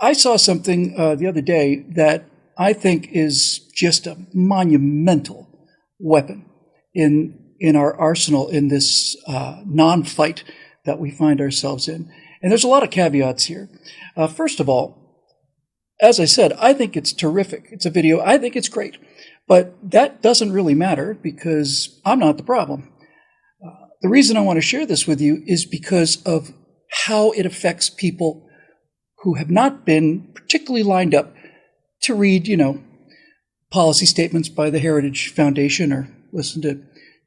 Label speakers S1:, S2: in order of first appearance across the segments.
S1: I saw something uh, the other day that I think is just a monumental weapon in in our arsenal in this uh, non-fight that we find ourselves in. And there's a lot of caveats here. Uh, first of all, as I said, I think it's terrific. It's a video. I think it's great. But that doesn't really matter because I'm not the problem. Uh, the reason I want to share this with you is because of how it affects people who have not been particularly lined up to read, you know, policy statements by the Heritage Foundation or listen to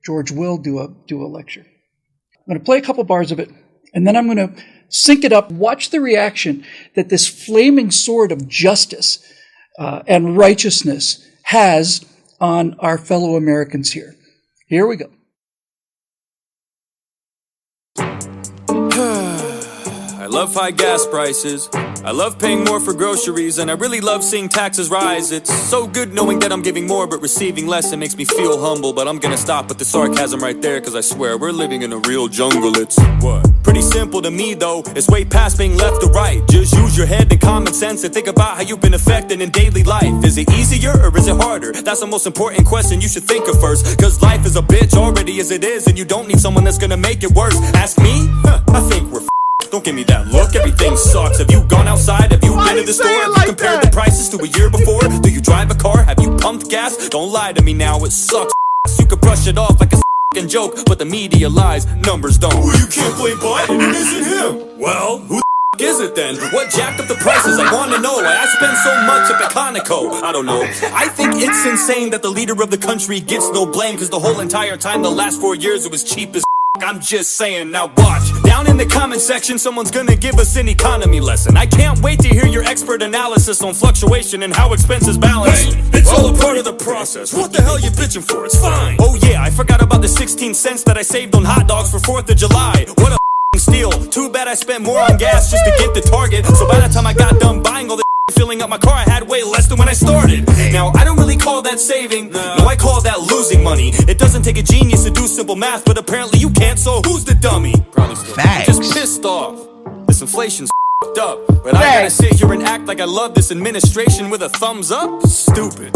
S1: George Will do a do a lecture. I'm going to play a couple bars of it, and then I'm going to sync it up. Watch the reaction that this flaming sword of justice uh, and righteousness has on our fellow Americans here. Here we go.
S2: Love high gas prices. I love paying more for groceries, and I really love seeing taxes rise. It's so good knowing that I'm giving more but receiving less. It makes me feel humble, but I'm gonna stop with the sarcasm right there, cause I swear we're living in a real jungle. It's what? Pretty simple to me though, it's way past being left or right. Just use your head and common sense and think about how you've been affected in daily life. Is it easier or is it harder? That's the most important question you should think of first. Cause life is a bitch already as it is, and you don't need someone that's gonna make it worse. Ask me? Huh, I think we're don't give me that look, everything sucks. Have you gone outside? Have you
S3: Why
S2: been to the store? Have
S3: like
S2: you compared
S3: that?
S2: the prices to a year before? Do you drive a car? Have you pumped gas? Don't lie to me now, it sucks. You could brush it off like a fing joke, but the media lies, numbers don't. Well, you can't blame Biden, it isn't him. Well, who the is it then? What jacked up the prices? I wanna know. why I spend so much up at Conoco. I don't know. I think it's insane that the leader of the country gets no blame, cause the whole entire time, the last four years, it was cheap as I'm just saying, now watch. Down in the comment section, someone's gonna give us an economy lesson. I can't wait to hear your expert analysis on fluctuation and how expenses balance. Hey, it's all a part of the process. What the hell you bitching for? It's fine. Oh yeah, I forgot about the 16 cents that I saved on hot dogs for 4th of July. What a steal. Too bad I spent more on gas just to get the Target. So by the time I got done buying all the filling up my car, I had way less than when I started. Now, I don't really call that saving. No, I call that losing money. It doesn't take a genius to do simple math, but apparently you can't, so who's the dummy? Probably still.
S3: Facts.
S2: Just pissed off. This inflation's up. But I gotta sit here and act like I love this administration with a thumbs up? Stupid.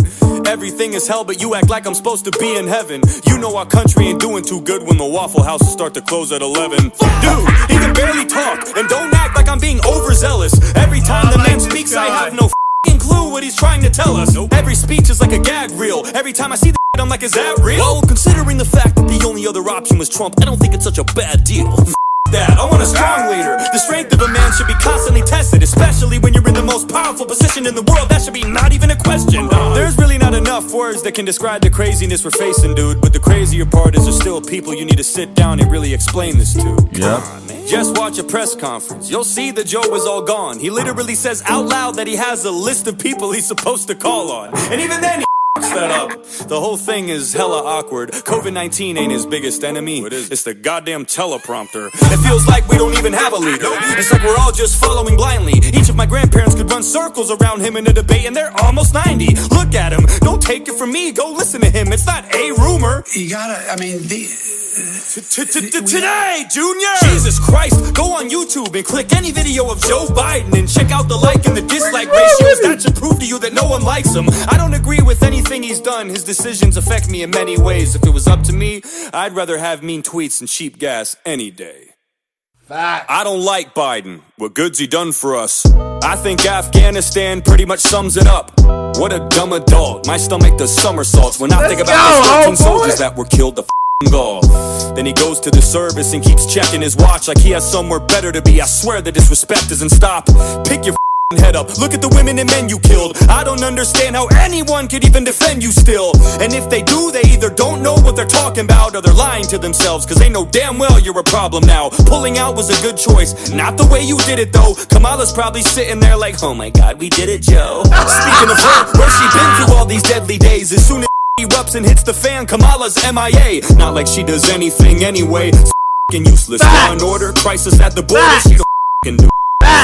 S2: Everything is hell, but you act like I'm supposed to be in heaven. You know our country ain't doing too good when the Waffle Houses start to close at 11. Dude, he can barely talk, and don't act like I'm being overzealous. Every time the man speaks, I have no f***ing clue what he's trying to tell us. Every speech is like a gag reel. Every time I see the I'm like, is that real? Well, considering the fact that the only other option was Trump, I don't think it's such a bad deal. That. I want a strong leader. The strength of a man should be constantly tested, especially when you're in the most powerful position in the world. That should be not even a question. There's really not enough words that can describe the craziness we're facing, dude. But the crazier part is there's still people you need to sit down and really explain this to.
S3: Yep.
S2: Just watch a press conference. You'll see that Joe is all gone. He literally says out loud that he has a list of people he's supposed to call on. And even then, that up. The whole thing is hella awkward. COVID 19 ain't his biggest enemy. It's the goddamn teleprompter. It feels like we don't even have a leader. It's like we're all just following blindly. Each of my grandparents could run circles around him in a debate, and they're almost 90. Look at him. Don't take it from me. Go listen to him. It's not a rumor.
S4: You gotta, I mean, the,
S2: Today, Junior! Jesus Christ, go on YouTube and click any video of Joe Biden and check out the like and the dislike ratios. That should prove to you that no one likes him. I don't agree with anything he's done. His decisions affect me in many ways. If it was up to me, I'd rather have mean tweets and cheap gas any day. I don't like Biden. What good's he done for us? I think Afghanistan pretty much sums it up. What a dumb adult. My stomach does somersaults when I think about
S3: go,
S2: those 13 soldiers that were killed to gall. Then he goes to the service and keeps checking his watch like he has somewhere better to be. I swear the disrespect doesn't stop. Pick your head up. Look at the women and men you killed. I don't understand how anyone could even defend you still. And if they do, they either don't know what they're talking about or they're lying to themselves because they know damn well you're a problem now. Pulling out was a good choice. Not the way you did it though. Kamala's probably sitting there like, oh my god, we did it, Joe. Speaking of her, where's she been through all these deadly days? As soon as erupts and hits the fan, Kamala's MIA. Not like she does anything anyway. F***ing useless. Law and order, crisis at the border. She don't f***ing do.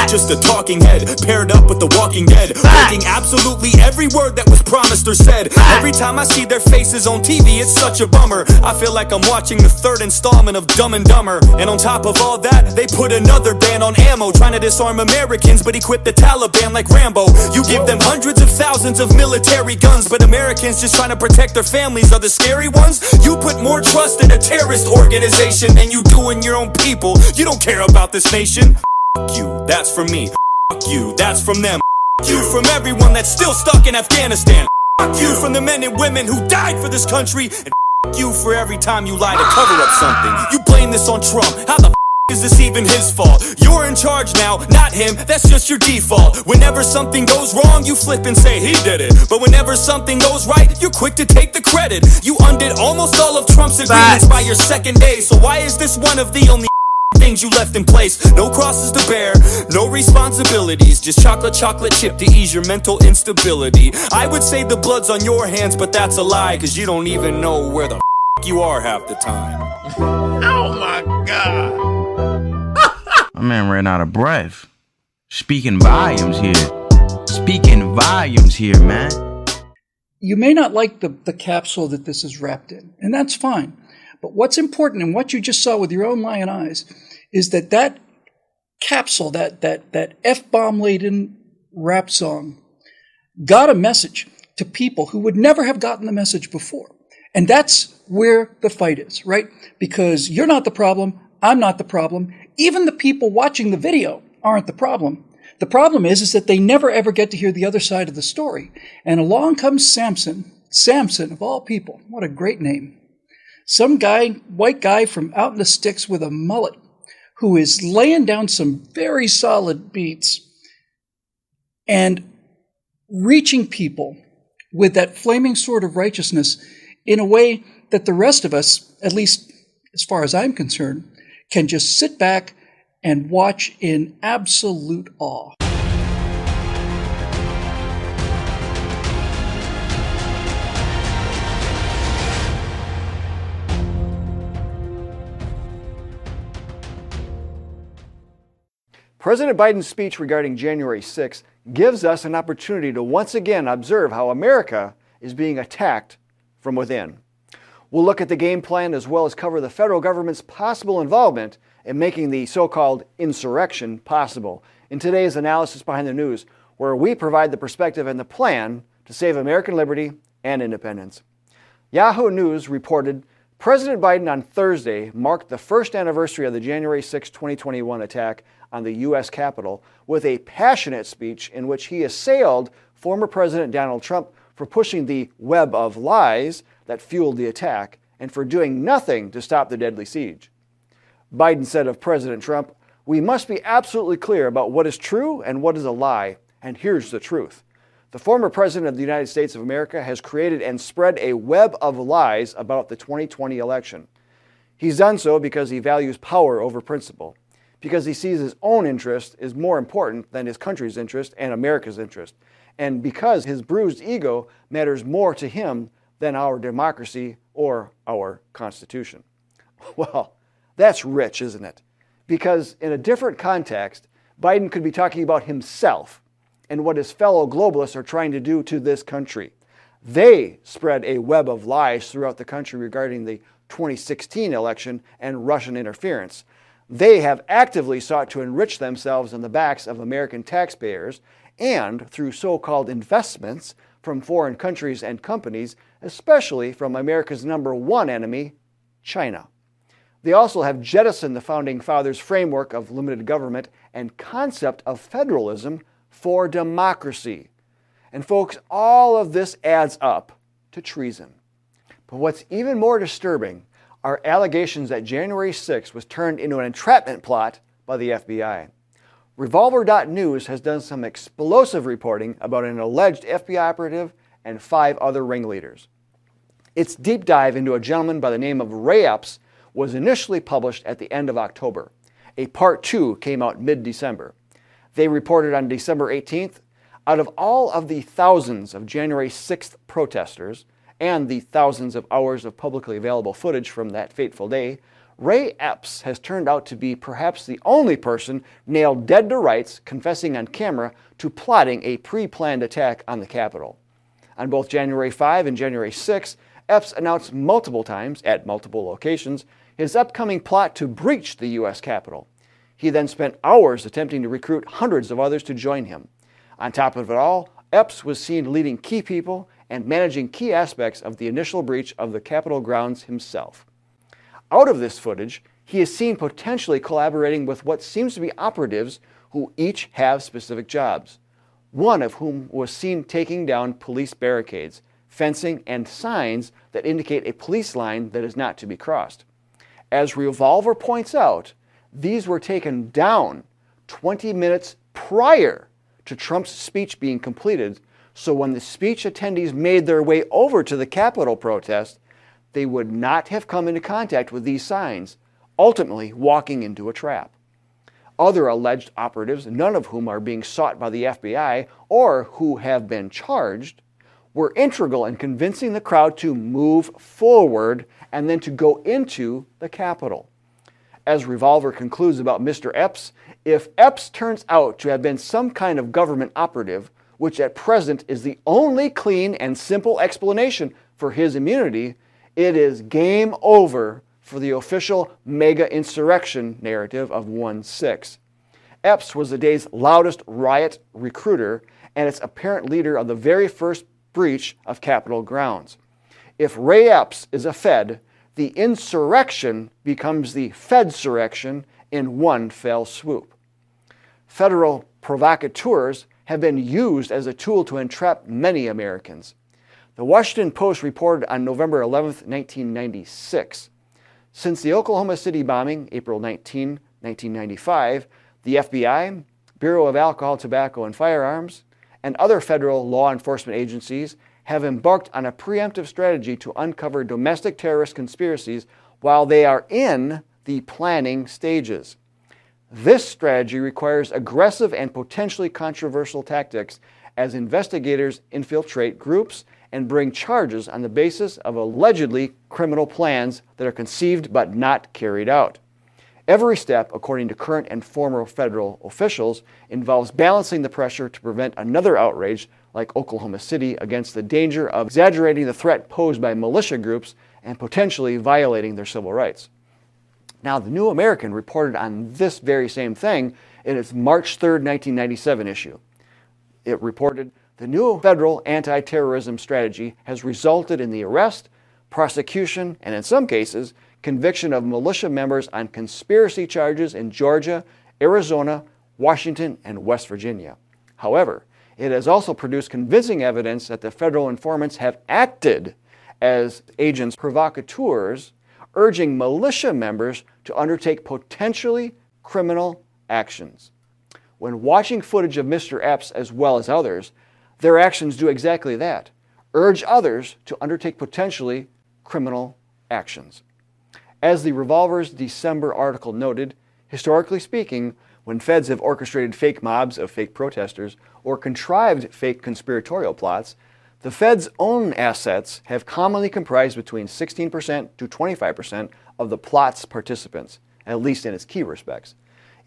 S2: Just a talking head paired up with the walking dead. Breaking absolutely every word that was promised or said. Every time I see their faces on TV, it's such a bummer. I feel like I'm watching the third installment of Dumb and Dumber. And on top of all that, they put another ban on ammo, trying to disarm Americans, but equip the Taliban like Rambo. You give them hundreds of thousands of military guns, but Americans just trying to protect their families are the scary ones. You put more trust in a terrorist organization than you do in your own people. You don't care about this nation. You, that's from me. F you, that's from them. F you from everyone that's still stuck in Afghanistan. F you from the men and women who died for this country. And f you for every time you lie to cover up something. You blame this on Trump. How the is this even his fault? You're in charge now, not him, that's just your default. Whenever something goes wrong, you flip and say he did it. But whenever something goes right, you're quick to take the credit. You undid almost all of Trump's agreements by your second day, so why is this one of the only things you left in place? No crosses to bear, no responsibilities, just chocolate, chocolate chip to ease your mental instability. I would say the blood's on your hands, but that's a lie, cause you don't even know where the f- you are half the time.
S3: Oh my God.
S4: My man ran out of breath. Speaking volumes here. Speaking volumes here, man.
S1: You may not like the, the capsule that this is wrapped in, and that's fine. But what's important and what you just saw with your own lion eyes is that that capsule, that, that, that F bomb laden rap song, got a message to people who would never have gotten the message before. And that's where the fight is, right? Because you're not the problem. I'm not the problem. Even the people watching the video aren't the problem. The problem is, is that they never ever get to hear the other side of the story. And along comes Samson. Samson, of all people. What a great name. Some guy, white guy from out in the sticks with a mullet, who is laying down some very solid beats and reaching people with that flaming sword of righteousness in a way that the rest of us, at least as far as I'm concerned, can just sit back and watch in absolute awe.
S5: President Biden's speech regarding January 6 gives us an opportunity to once again observe how America is being attacked from within. We'll look at the game plan as well as cover the federal government's possible involvement in making the so called insurrection possible in today's analysis behind the news, where we provide the perspective and the plan to save American liberty and independence. Yahoo News reported President Biden on Thursday marked the first anniversary of the January 6, 2021 attack on the U.S. Capitol with a passionate speech in which he assailed former President Donald Trump for pushing the web of lies that fueled the attack and for doing nothing to stop the deadly siege. Biden said of President Trump, We must be absolutely clear about what is true and what is a lie, and here's the truth. The former President of the United States of America has created and spread a web of lies about the 2020 election. He's done so because he values power over principle, because he sees his own interest is more important than his country's interest and America's interest, and because his bruised ego matters more to him than our democracy or our Constitution. Well, that's rich, isn't it? Because in a different context, Biden could be talking about himself and what his fellow globalists are trying to do to this country. They spread a web of lies throughout the country regarding the 2016 election and Russian interference. They have actively sought to enrich themselves on the backs of American taxpayers and through so called investments from foreign countries and companies especially from America's number one enemy, China. They also have jettisoned the founding fathers' framework of limited government and concept of federalism for democracy. And, folks, all of this adds up to treason. But what's even more disturbing are allegations that January 6 was turned into an entrapment plot by the FBI. Revolver.news has done some explosive reporting about an alleged FBI operative and five other ringleaders. Its deep dive into a gentleman by the name of Ray Epps was initially published at the end of October. A part two came out mid December. They reported on December 18th out of all of the thousands of January 6th protesters and the thousands of hours of publicly available footage from that fateful day, Ray Epps has turned out to be perhaps the only person nailed dead to rights, confessing on camera to plotting a pre planned attack on the Capitol. On both January 5 and January 6, Epps announced multiple times, at multiple locations, his upcoming plot to breach the U.S. Capitol. He then spent hours attempting to recruit hundreds of others to join him. On top of it all, Epps was seen leading key people and managing key aspects of the initial breach of the Capitol grounds himself. Out of this footage, he is seen potentially collaborating with what seems to be operatives who each have specific jobs, one of whom was seen taking down police barricades, fencing, and signs that indicate a police line that is not to be crossed. As Revolver points out, these were taken down 20 minutes prior to Trump's speech being completed, so when the speech attendees made their way over to the Capitol protest, they would not have come into contact with these signs, ultimately walking into a trap. Other alleged operatives, none of whom are being sought by the FBI or who have been charged, were integral in convincing the crowd to move forward and then to go into the Capitol. As Revolver concludes about Mr. Epps, if Epps turns out to have been some kind of government operative, which at present is the only clean and simple explanation for his immunity, it is game over for the official mega insurrection narrative of 1 6. Epps was the day's loudest riot recruiter and its apparent leader of the very first breach of Capitol grounds. If Ray Epps is a Fed, the insurrection becomes the Fedsurrection in one fell swoop. Federal provocateurs have been used as a tool to entrap many Americans. The Washington Post reported on November 11, 1996. Since the Oklahoma City bombing, April 19, 1995, the FBI, Bureau of Alcohol, Tobacco, and Firearms, and other federal law enforcement agencies have embarked on a preemptive strategy to uncover domestic terrorist conspiracies while they are in the planning stages. This strategy requires aggressive and potentially controversial tactics as investigators infiltrate groups and bring charges on the basis of allegedly criminal plans that are conceived but not carried out. Every step, according to current and former federal officials, involves balancing the pressure to prevent another outrage like Oklahoma City against the danger of exaggerating the threat posed by militia groups and potentially violating their civil rights. Now, the New American reported on this very same thing in its March 3, 1997 issue. It reported the new federal anti terrorism strategy has resulted in the arrest, prosecution, and in some cases, conviction of militia members on conspiracy charges in Georgia, Arizona, Washington, and West Virginia. However, it has also produced convincing evidence that the federal informants have acted as agents provocateurs, urging militia members to undertake potentially criminal actions. When watching footage of Mr. Epps as well as others, their actions do exactly that urge others to undertake potentially criminal actions. As the Revolver's December article noted, historically speaking, when feds have orchestrated fake mobs of fake protesters or contrived fake conspiratorial plots, the Fed's own assets have commonly comprised between 16% to 25% of the plot's participants, at least in its key respects.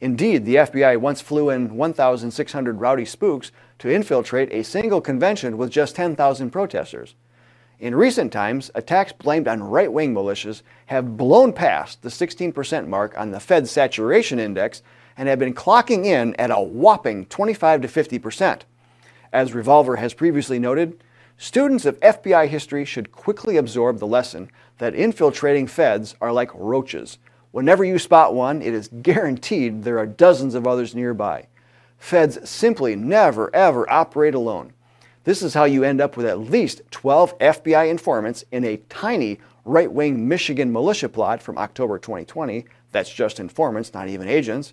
S5: Indeed, the FBI once flew in 1,600 rowdy spooks to infiltrate a single convention with just 10,000 protesters. In recent times, attacks blamed on right wing militias have blown past the 16% mark on the Fed's saturation index and have been clocking in at a whopping 25 to 50%. As Revolver has previously noted, Students of FBI history should quickly absorb the lesson that infiltrating feds are like roaches. Whenever you spot one, it is guaranteed there are dozens of others nearby. Feds simply never ever operate alone. This is how you end up with at least 12 FBI informants in a tiny right wing Michigan militia plot from October 2020. That's just informants, not even agents.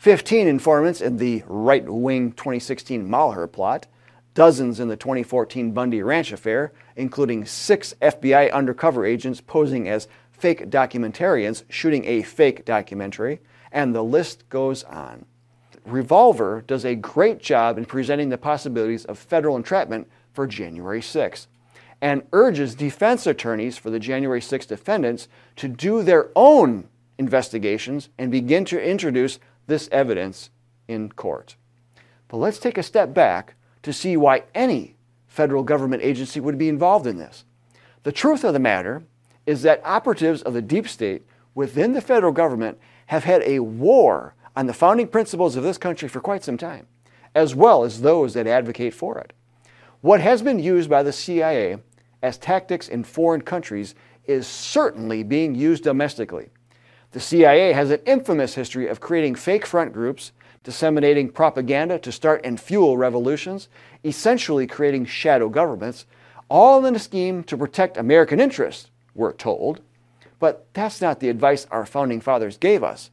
S5: 15 informants in the right wing 2016 Malheur plot dozens in the 2014 Bundy Ranch affair, including six FBI undercover agents posing as fake documentarians shooting a fake documentary, and the list goes on. Revolver does a great job in presenting the possibilities of federal entrapment for January 6 and urges defense attorneys for the January 6 defendants to do their own investigations and begin to introduce this evidence in court. But let's take a step back to see why any federal government agency would be involved in this. The truth of the matter is that operatives of the deep state within the federal government have had a war on the founding principles of this country for quite some time, as well as those that advocate for it. What has been used by the CIA as tactics in foreign countries is certainly being used domestically. The CIA has an infamous history of creating fake front groups, disseminating propaganda to start and fuel revolutions, essentially creating shadow governments, all in a scheme to protect American interests, we're told. But that's not the advice our founding fathers gave us.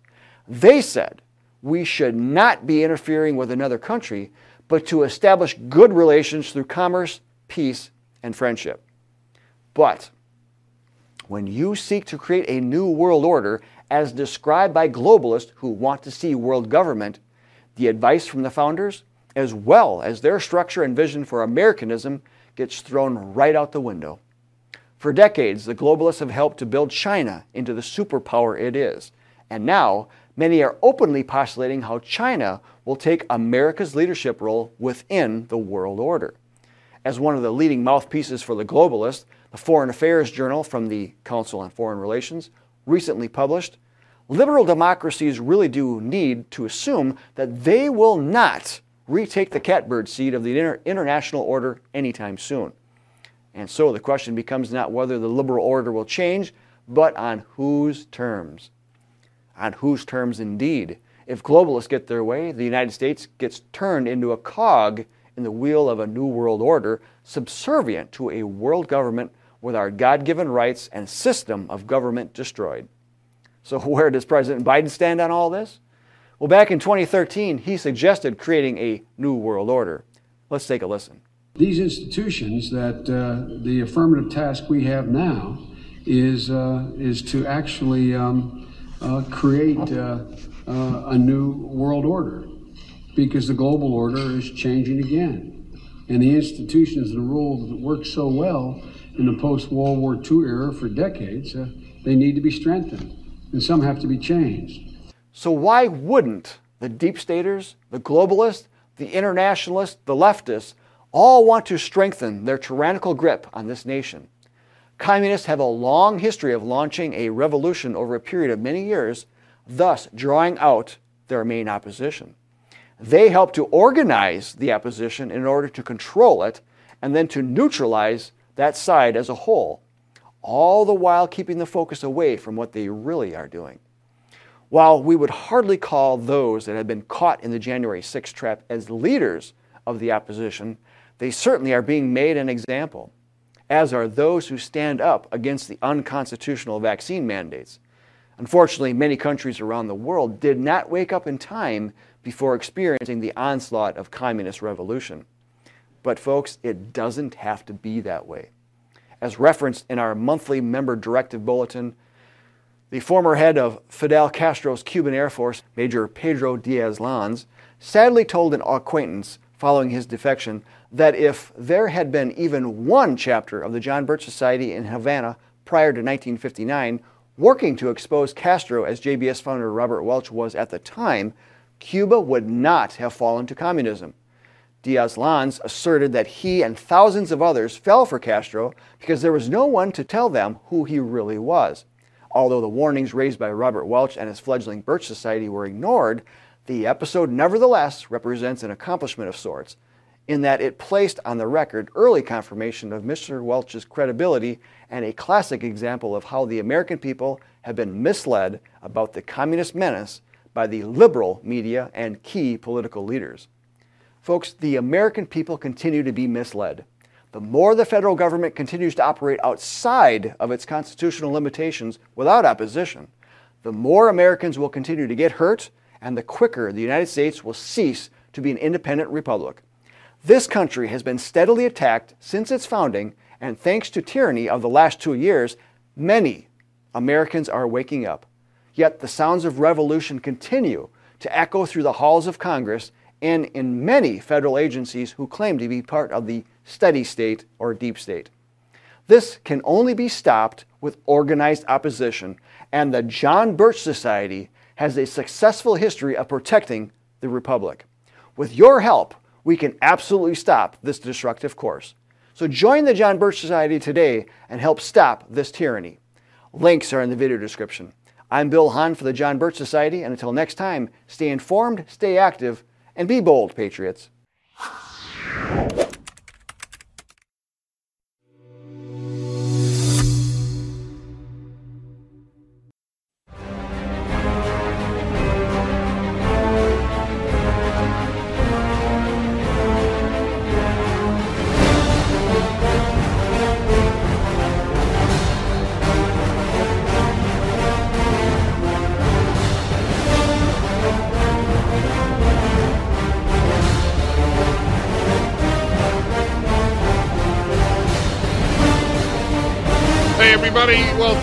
S5: They said we should not be interfering with another country, but to establish good relations through commerce, peace, and friendship. But when you seek to create a new world order as described by globalists who want to see world government, the advice from the founders, as well as their structure and vision for Americanism, gets thrown right out the window. For decades, the globalists have helped to build China into the superpower it is. And now, many are openly postulating how China will take America's leadership role within the world order. As one of the leading mouthpieces for the globalists, the Foreign Affairs Journal from the Council on Foreign Relations recently published, liberal democracies really do need to assume that they will not retake the catbird seat of the inter- international order anytime soon. And so the question becomes not whether the liberal order will change, but on whose terms. On whose terms indeed. If globalists get their way, the United States gets turned into a cog in the wheel of a new world order, subservient to a world government with our God given rights and system of government destroyed. So, where does President Biden stand on all this? Well, back in 2013, he suggested creating a new world order. Let's take a listen.
S6: These institutions that uh, the affirmative task we have now is, uh, is to actually um, uh, create uh, uh, a new world order because the global order is changing again. And the institutions and rules that work so well in the post World War II era for decades, uh, they need to be strengthened. And some have to be changed.
S5: So, why wouldn't the deep staters, the globalists, the internationalists, the leftists all want to strengthen their tyrannical grip on this nation? Communists have a long history of launching a revolution over a period of many years, thus drawing out their main opposition. They help to organize the opposition in order to control it and then to neutralize that side as a whole, all the while keeping the focus away from what they really are doing. While we would hardly call those that have been caught in the January 6 trap as leaders of the opposition, they certainly are being made an example, as are those who stand up against the unconstitutional vaccine mandates. Unfortunately, many countries around the world did not wake up in time before experiencing the onslaught of communist revolution. But, folks, it doesn't have to be that way. As referenced in our monthly member directive bulletin, the former head of Fidel Castro's Cuban Air Force, Major Pedro Diaz Lanz, sadly told an acquaintance following his defection that if there had been even one chapter of the John Birch Society in Havana prior to 1959 working to expose Castro as JBS founder Robert Welch was at the time, Cuba would not have fallen to communism. Diaz Lanz asserted that he and thousands of others fell for Castro because there was no one to tell them who he really was. Although the warnings raised by Robert Welch and his fledgling Birch Society were ignored, the episode nevertheless represents an accomplishment of sorts, in that it placed on the record early confirmation of Mr. Welch's credibility and a classic example of how the American people have been misled about the communist menace by the liberal media and key political leaders. Folks, the American people continue to be misled. The more the federal government continues to operate outside of its constitutional limitations without opposition, the more Americans will continue to get hurt and the quicker the United States will cease to be an independent republic. This country has been steadily attacked since its founding, and thanks to tyranny of the last two years, many Americans are waking up. Yet the sounds of revolution continue to echo through the halls of Congress and in many federal agencies who claim to be part of the steady state or deep state. This can only be stopped with organized opposition, and the John Birch Society has a successful history of protecting the Republic. With your help, we can absolutely stop this destructive course. So join the John Birch Society today and help stop this tyranny. Links are in the video description. I'm Bill Hahn for the John Birch Society, and until next time, stay informed, stay active, and be bold, Patriots.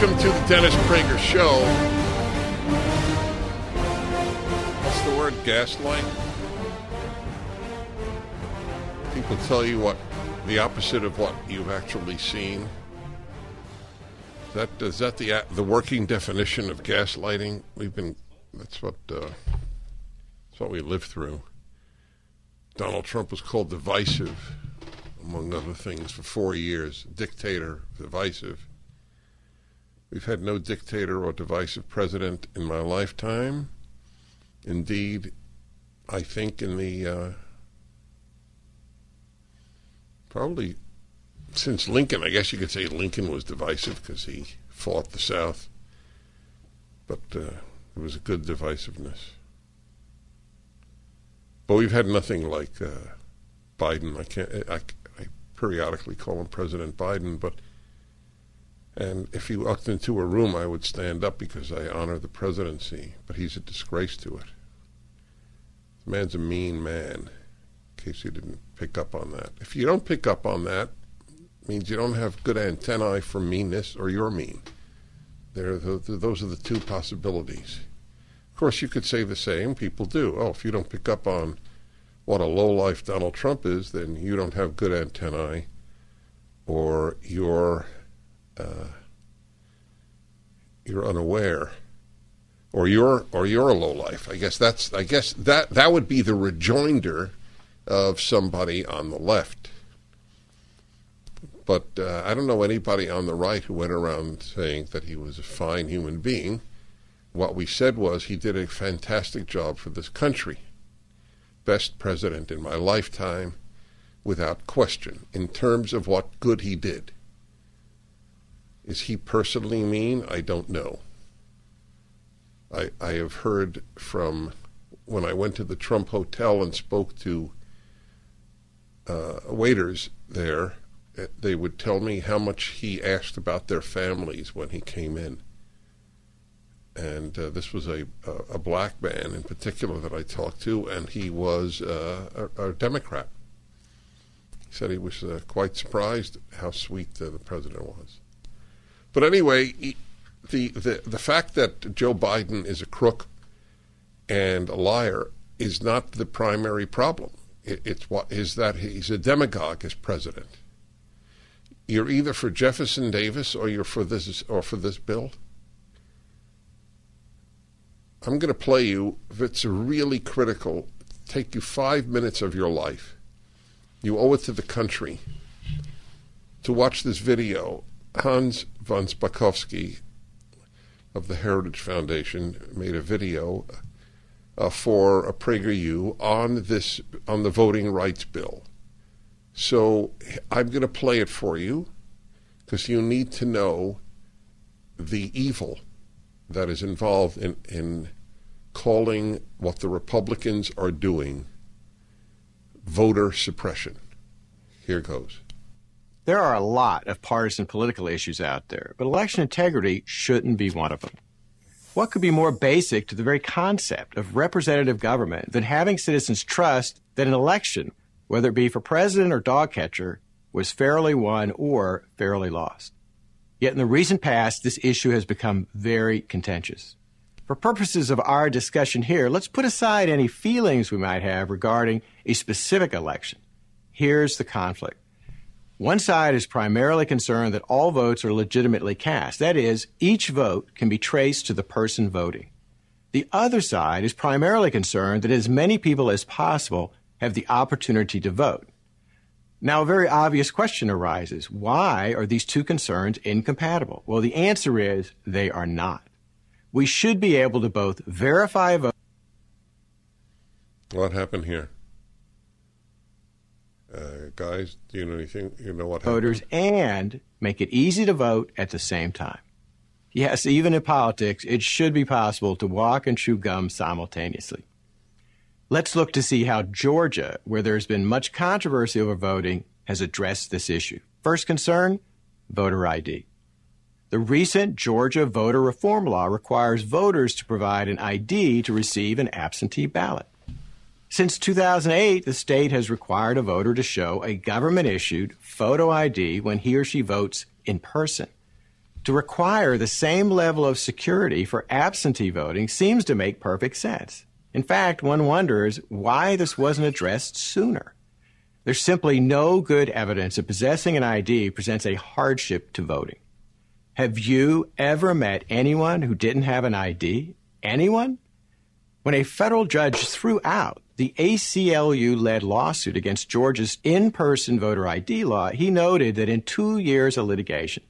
S3: Welcome to the Dennis Prager Show. What's the word? Gaslight? People tell you what the opposite of what you've actually seen. That is that the the working definition of gaslighting? We've been that's what uh, that's what we lived through. Donald Trump was called divisive, among other things, for four years. Dictator, divisive. We've had no dictator or divisive president in my lifetime. Indeed, I think in the uh, probably since Lincoln, I guess you could say Lincoln was divisive because he fought the South, but uh, it was a good divisiveness. But we've had nothing like uh, Biden. I can't. I, I periodically call him President Biden, but and if he walked into a room, I would stand up because I honor the presidency. But he's a disgrace to it. The man's a mean man. In case you didn't pick up on that. If you don't pick up on that, means you don't have good antennae for meanness, or you're mean. There, those are the two possibilities. Of course, you could say the same. People do. Oh, if you don't pick up on what a low-life Donald Trump is, then you don't have good antennae, or you're uh, you're unaware, or you're or you're a low life. I guess that's I guess that that would be the rejoinder of somebody on the left. But uh, I don't know anybody on the right who went around saying that he was a fine human being. What we said was he did a fantastic job for this country. Best president in my lifetime, without question, in terms of what good he did. Is he personally mean? I don't know. I, I have heard from when I went to the Trump Hotel and spoke to uh, waiters there, eh, they would tell me how much he asked about their families when he came in. And uh, this was a, a, black man in particular that I talked to, and he was uh, a, a, Democrat. He said he was uh, quite surprised how sweet uh, the president was. But anyway, the, the, the fact that Joe Biden is a crook and a liar is not the primary problem. It, it's what is that he's a demagogue as president. You're either for Jefferson Davis or you're for this or for this bill. I'm going to play you if it's really critical. Take you five minutes of your life. You owe it to the country to watch this video Hans von Spakovsky of the Heritage Foundation made a video uh, for a PragerU on this on the voting rights bill. So I'm going to play it for you because you need to know the evil that is involved in, in calling what the Republicans are doing voter suppression. Here goes.
S7: There are a lot of partisan political issues out there, but election integrity shouldn't be one of them. What could be more basic to the very concept of representative government than having citizens trust that an election, whether it be for president or dog catcher, was fairly won or fairly lost? Yet in the recent past, this issue has become very contentious. For purposes of our discussion here, let's put aside any feelings we might have regarding a specific election. Here's the conflict. One side is primarily concerned that all votes are legitimately cast. That is, each vote can be traced to the person voting. The other side is primarily concerned that as many people as possible have the opportunity to vote. Now, a very obvious question arises. Why are these two concerns incompatible? Well, the answer is they are not. We should be able to both verify a vote.
S3: What happened here? Uh, guys, do you know anything? You know what
S7: voters
S3: happened?
S7: and make it easy to vote at the same time. Yes, even in politics, it should be possible to walk and chew gum simultaneously. Let's look to see how Georgia, where there's been much controversy over voting, has addressed this issue. First concern voter ID. The recent Georgia voter reform law requires voters to provide an ID to receive an absentee ballot. Since 2008, the state has required a voter to show a government issued photo ID when he or she votes in person. To require the same level of security for absentee voting seems to make perfect sense. In fact, one wonders why this wasn't addressed sooner. There's simply no good evidence that possessing an ID presents a hardship to voting. Have you ever met anyone who didn't have an ID? Anyone? When a federal judge threw out the ACLU led lawsuit against Georgia's in person voter ID law, he noted that in two years of litigation,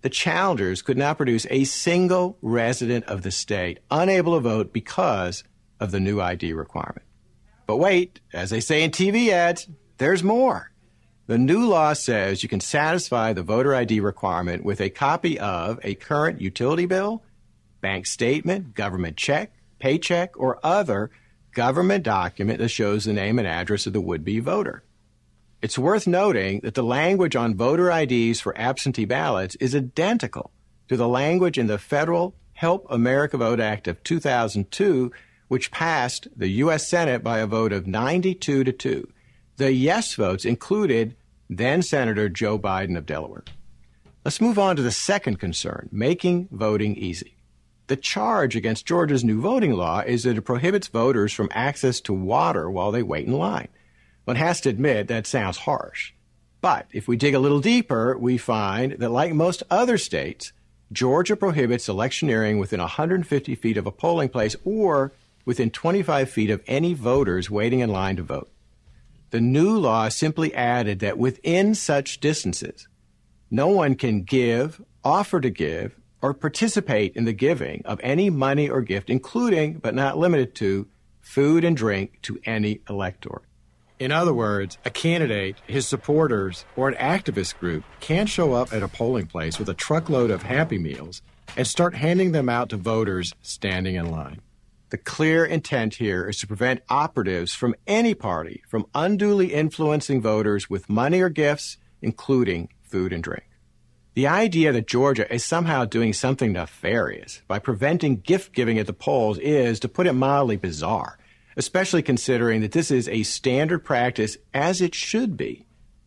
S7: the challengers could not produce a single resident of the state unable to vote because of the new ID requirement. But wait, as they say in TV ads, there's more. The new law says you can satisfy the voter ID requirement with a copy of a current utility bill, bank statement, government check, paycheck, or other government document that shows the name and address of the would be voter. It's worth noting that the language on voter IDs for absentee ballots is identical to the language in the federal Help America Vote Act of 2002, which passed the U.S. Senate by a vote of 92 to 2. The yes votes included then Senator Joe Biden of Delaware. Let's move on to the second concern making voting easy. The charge against Georgia's new voting law is that it prohibits voters from access to water while they wait in line. One has to admit that sounds harsh. But if we dig a little deeper, we find that, like most other states, Georgia prohibits electioneering within 150 feet of a polling place or within 25 feet of any voters waiting in line to vote. The new law simply added that within such distances, no one can give, offer to give, or participate in the giving of any money or gift, including, but not limited to, food and drink to any elector. In other words, a candidate, his supporters, or an activist group can't show up at a polling place with a truckload of Happy Meals and start handing them out to voters standing in line. The clear intent here is to prevent operatives from any party from unduly influencing voters with money or gifts, including food and drink. The idea that Georgia is somehow doing something nefarious by preventing gift giving at the polls is, to put it mildly, bizarre, especially considering that this is a standard practice, as it should be,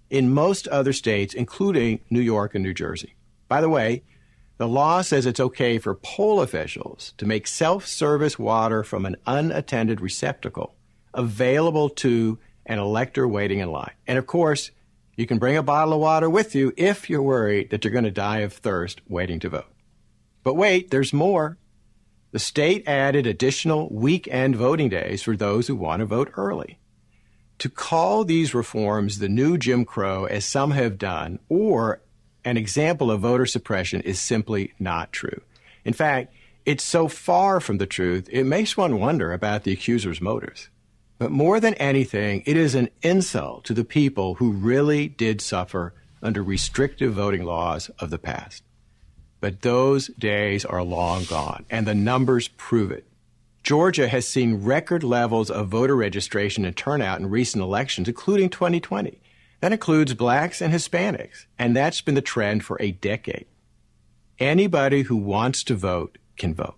S7: in most other states, including New York and New Jersey. By the way, the law says it's okay for poll officials to make self service water from an unattended receptacle available to an elector waiting in line. And of course, you can bring a bottle of water with you if you're worried that you're going to die of thirst waiting to vote. But wait, there's more. The state added additional weekend voting days for those who want to vote early. To call these reforms the new Jim Crow, as some have done, or an example of voter suppression, is simply not true. In fact, it's so far from the truth, it makes one wonder about the accuser's motives. But more than anything, it is an insult to the people who really did suffer under restrictive voting laws of the past. But those days are long gone, and the numbers prove it. Georgia has seen record levels of voter registration and turnout in recent elections, including 2020. That includes blacks and Hispanics, and that's been the trend for a decade. Anybody who wants to vote can vote.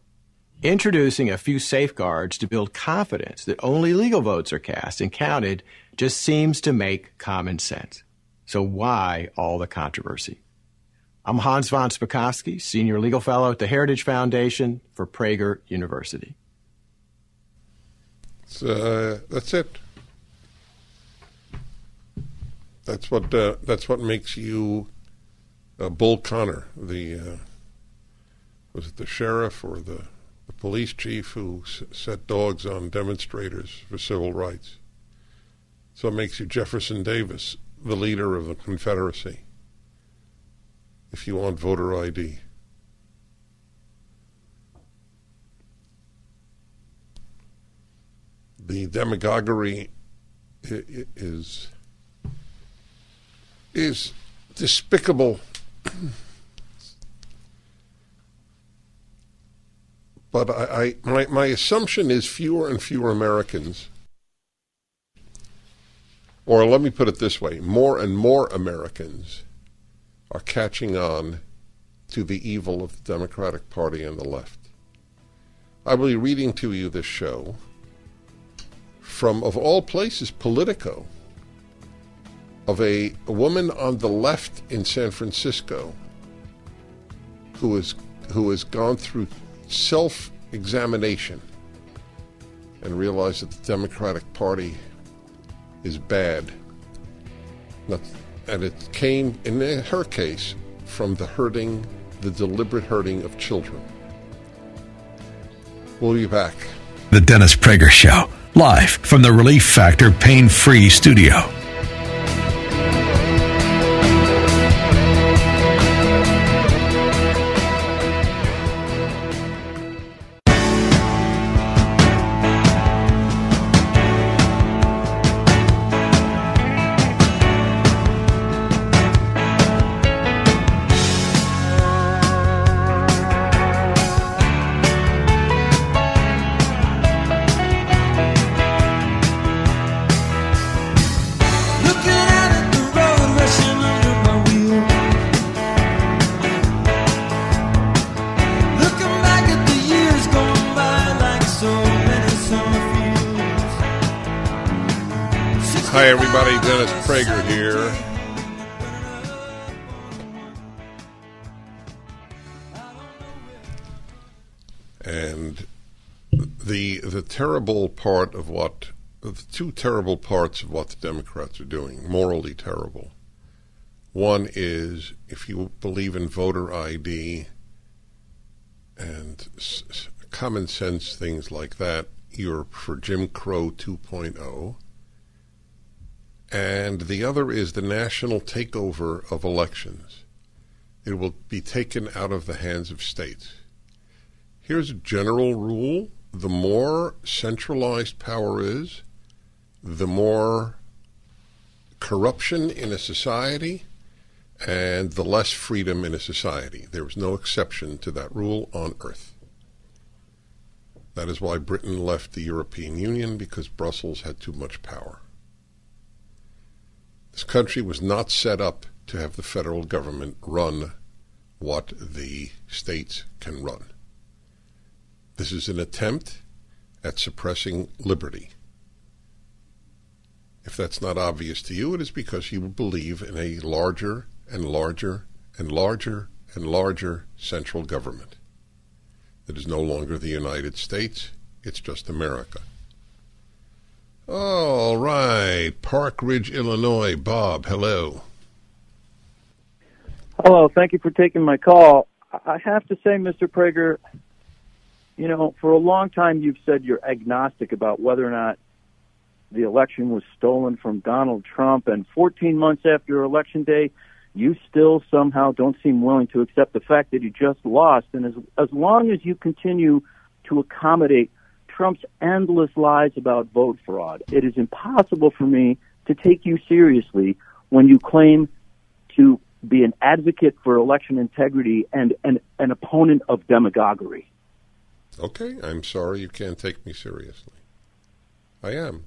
S7: Introducing a few safeguards to build confidence that only legal votes are cast and counted just seems to make common sense. So why all the controversy? I'm Hans von Spakovsky, Senior Legal Fellow at the Heritage Foundation for Prager University.
S3: So, uh, that's it. That's what uh, that's what makes you uh, Bull Connor, the uh, was it the sheriff or the, the police chief who s- set dogs on demonstrators for civil rights. So it makes you Jefferson Davis, the leader of the Confederacy. If you want voter ID. The demagoguery is is despicable. but I, I my, my assumption is fewer and fewer Americans, or let me put it this way: more and more Americans are catching on to the evil of the Democratic Party and the left. I will be reading to you this show from, of all places, Politico of a, a woman on the left in San Francisco who is who has gone through self examination and realize that the Democratic Party is bad. And it came, in her case, from the hurting, the deliberate hurting of children. We'll be back.
S8: The Dennis Prager Show, live from the Relief Factor Pain Free Studio.
S3: Dennis Prager here. And the the terrible part of what the two terrible parts of what the Democrats are doing, morally terrible. One is if you believe in voter ID and s- common sense things like that, you're for Jim Crow 2.0 and the other is the national takeover of elections. It will be taken out of the hands of states. Here's a general rule the more centralized power is, the more corruption in a society and the less freedom in a society. There is no exception to that rule on earth. That is why Britain left the European Union because Brussels had too much power. This country was not set up to have the federal government run what the states can run. This is an attempt at suppressing liberty. If that's not obvious to you, it is because you believe in a larger and larger and larger and larger central government. It is no longer the United States, it's just America. All right, Park Ridge, Illinois. Bob, hello.
S9: Hello, thank you for taking my call. I have to say, Mr. Prager, you know, for a long time you've said you're agnostic about whether or not the election was stolen from Donald Trump, and 14 months after Election Day, you still somehow don't seem willing to accept the fact that you just lost. And as, as long as you continue to accommodate Trump's endless lies about vote fraud, it is impossible for me to take you seriously when you claim to be an advocate for election integrity and an, an opponent of demagoguery.
S3: Okay, I'm sorry you can't take me seriously. I am.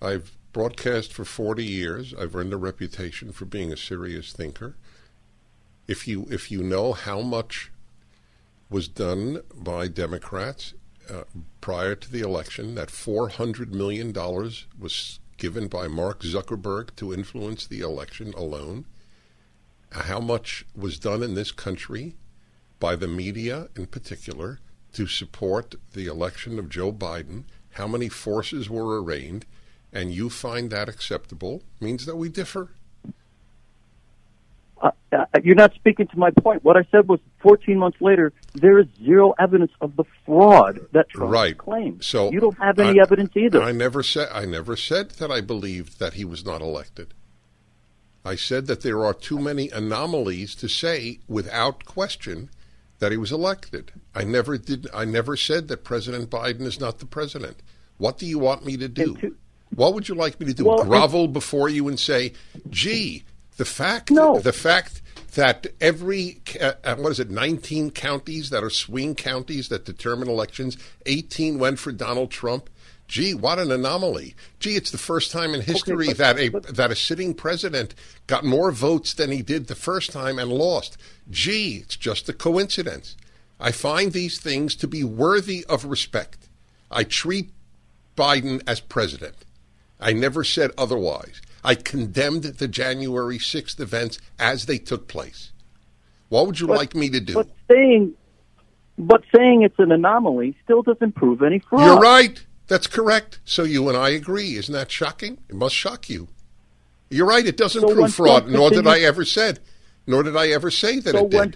S3: I've broadcast for 40 years. I've earned a reputation for being a serious thinker. If you if you know how much was done by Democrats uh, prior to the election, that 400 million dollars was given by Mark Zuckerberg to influence the election alone. How much was done in this country by the media in particular to support the election of Joe Biden, how many forces were arraigned, and you find that acceptable, means that we differ.
S9: Uh, uh, you're not speaking to my point. What I said was 14 months later, there is zero evidence of the fraud that Trump
S3: Right.
S9: claims.
S3: So
S9: you don't have any
S3: I-
S9: evidence either.
S3: I never said I never said that I believed that he was not elected. I said that there are too many anomalies to say without question that he was elected. I never did I never said that President Biden is not the president. What do you want me to do? what would you like me to do?
S9: Well,
S3: Grovel before you and say, "Gee, the fact
S9: No.
S3: the fact that every uh, what is it 19 counties that are swing counties that determine elections 18 went for Donald Trump. Gee what an anomaly. Gee it's the first time in history
S9: but-
S3: that a that a sitting president got more votes than he did the first time and lost. Gee it's just a coincidence. I find these things to be worthy of respect. I treat Biden as president. I never said otherwise. I condemned the January 6th events as they took place. What would you
S9: But-
S3: like me to do?
S9: But saying, but saying it's an anomaly still doesn't prove any fraud.
S3: You're right. That's correct. So you and I agree. Isn't that shocking? It must shock you. You're right. It doesn't
S9: So
S3: prove fraud,
S9: Trump
S3: nor did I ever said, nor did I ever say that
S9: So
S3: it did.
S9: when-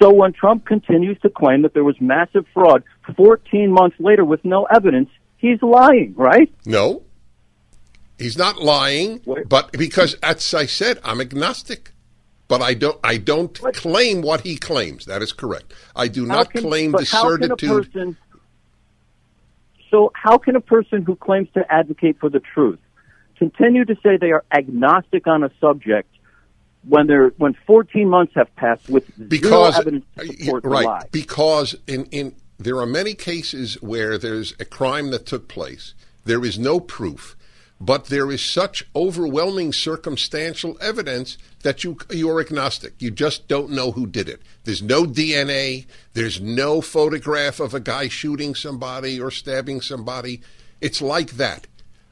S9: So when Trump continues to claim that there was massive fraud 14 months later with no evidence, he's lying, right?
S3: No. He's not lying, but because as I said, I'm agnostic. But I don't I don't claim what he claims. That is correct. I do
S9: How
S3: not
S9: can-
S3: claim the
S9: how can a
S3: certitude.
S9: person- so how can a person who claims to advocate for the truth continue to say they are agnostic on a subject when they're when 14 months have passed with
S3: because
S9: zero evidence to support the
S3: right
S9: lie?
S3: because in in there are many cases where there's a crime that took place there is no proof but there is such overwhelming circumstantial evidence that you you're agnostic. You just don't know who did it. There's no DNA there's no photograph of a guy shooting somebody or stabbing somebody. It's like that.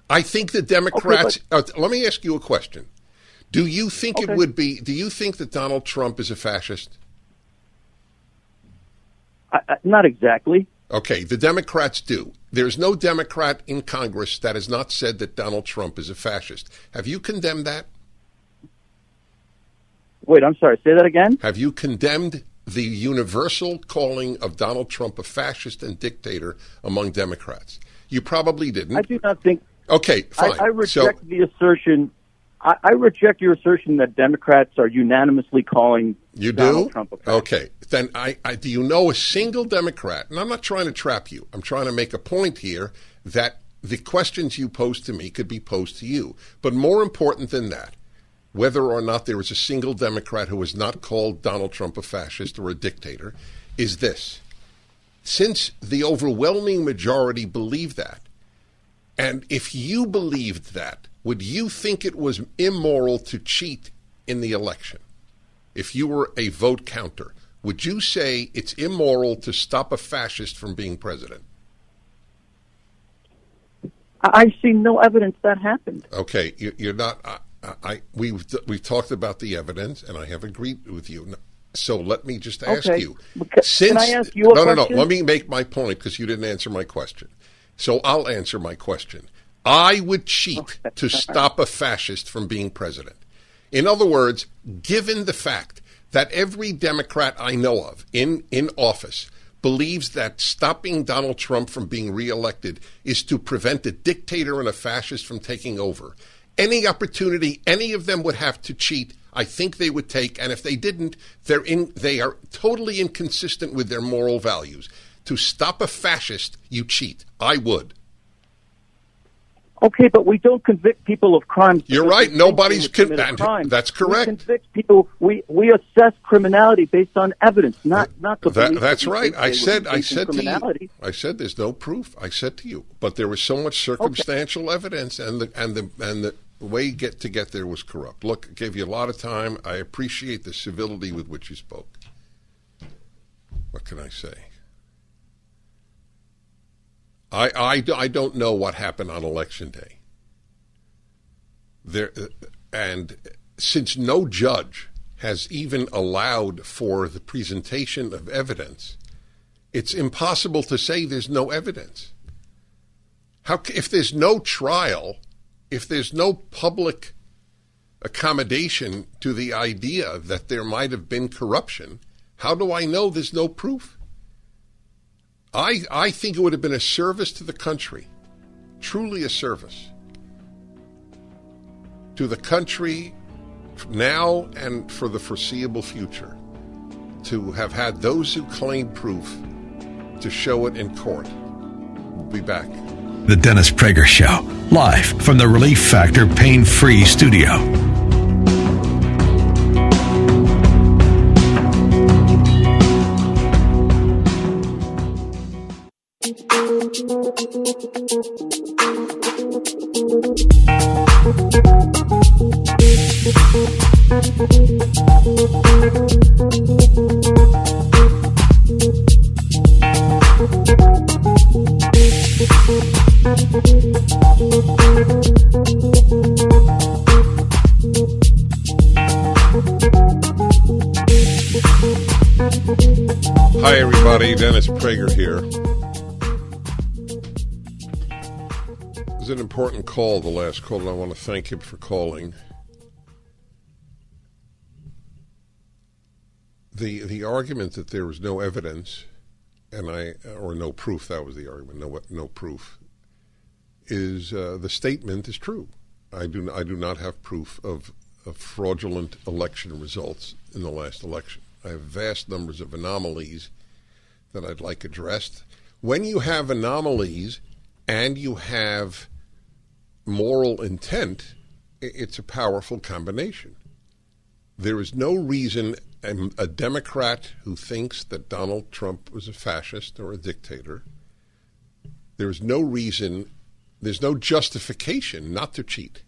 S3: I think the democrats uh, let me ask you a question. Do you think
S9: Okay.
S3: it would be do you think that Donald Trump is a fascist?
S9: I, I, not exactly.
S3: Okay, the Democrats do. There's no Democrat in Congress that has not said that Donald Trump is a fascist. Have you condemned that?
S9: Wait, I'm sorry. Say that again.
S3: Have you condemned the universal calling of Donald Trump a fascist and dictator among Democrats? You probably didn't.
S9: I do not think.
S3: Okay,
S9: I,
S3: fine.
S9: I
S3: so,
S9: reject the assertion. I, I reject your assertion that Democrats are unanimously calling
S3: You
S9: Donald
S3: do?
S9: Trump a fascist.
S3: Okay. Then I, I do you know a single Democrat, and I'm not trying to trap you. I'm trying to make a point here that the questions you pose to me could be posed to you. But more important than that, whether or not there is a single Democrat who has not called Donald Trump a fascist or a dictator, is this. Since the overwhelming majority believe that, and if you believed that, would you think it was immoral to cheat in the election? If you were a vote counter, would you say it's immoral to stop a fascist from being president?
S9: I, I've seen no evidence that happened.
S3: Okay, you, you're not. I, I we've we've talked about the evidence, and I have agreed with you. So let me just ask
S9: Okay.
S3: you. Since
S9: can I ask you a
S3: no, no, no. Let me make my point because you didn't answer my question. So I'll answer my question. I would cheat to stop a fascist from being president. In other words, given the fact that every Democrat I know of in, in office believes that stopping Donald Trump from being reelected is to prevent a dictator and a fascist from taking over. Any opportunity any of them would have to cheat, I think they would take, and if they didn't, they're in, they are totally inconsistent with their moral values. To stop a fascist, you cheat. I would.
S9: Okay, but we don't convict people of crimes.
S3: You're right. Nobody's
S9: they committed
S3: con-
S9: a
S3: that's correct.
S9: We convict people. We we assess criminality based on evidence, not not the.
S3: That, that's right. I said, I said to you. I said, there's no proof. I said to you, but there was so much circumstantial evidence, and the and the and the way you get to get there was corrupt. Look, I gave you a lot of time. I appreciate the civility with which you spoke. What can I say? I I, I don't know what happened on election day. There uh, and since no judge has even allowed for the presentation of evidence, it's impossible to say there's no evidence. How, if there's no trial, if there's no public accommodation to the idea that there might have been corruption, how do I know there's no proof? I, I think it would have been a service to the country, truly a service to the country now and for the foreseeable future to have had those who claim proof to show it in court. We'll be back.
S8: The Dennis Prager Show, live from the Relief Factor Pain Free Studio.
S3: Hi, everybody. Dennis Prager here. Was an important call, the last call, and I want to thank him for calling. The the argument that there was no evidence, and I or no proof that was the argument. No no proof is uh, the statement is true. I do I do not have proof of, of fraudulent election results in the last election. I have vast numbers of anomalies that I'd like addressed. When you have anomalies and you have moral intent, it's a powerful combination. There is no reason a Democrat who thinks that Donald Trump was a fascist or a dictator, there's no reason, there's no justification not to cheat.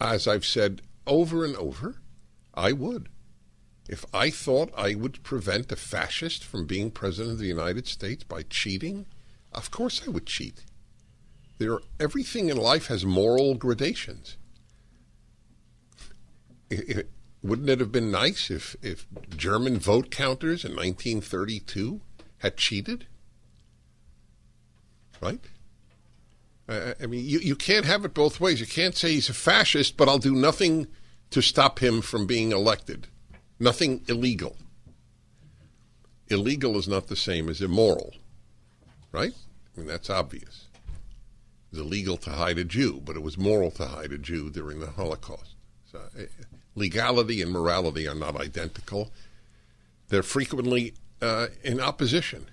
S3: As I've said over and over, I would. If I thought I would prevent a fascist from being president of the United States by cheating, of course I would cheat. There, everything in life has moral gradations. It, it, wouldn't it have been nice if, if German vote counters in 1932 had cheated? Right? Uh, I mean, you, you can't have it both ways. You can't say he's a fascist, but I'll do nothing to stop him from being elected. Nothing illegal. Illegal is not the same as immoral, right? I mean, that's obvious. Was illegal to hide a Jew, but it was moral to hide a Jew during the Holocaust. So, uh, legality and morality are not identical. They're frequently uh, in opposition.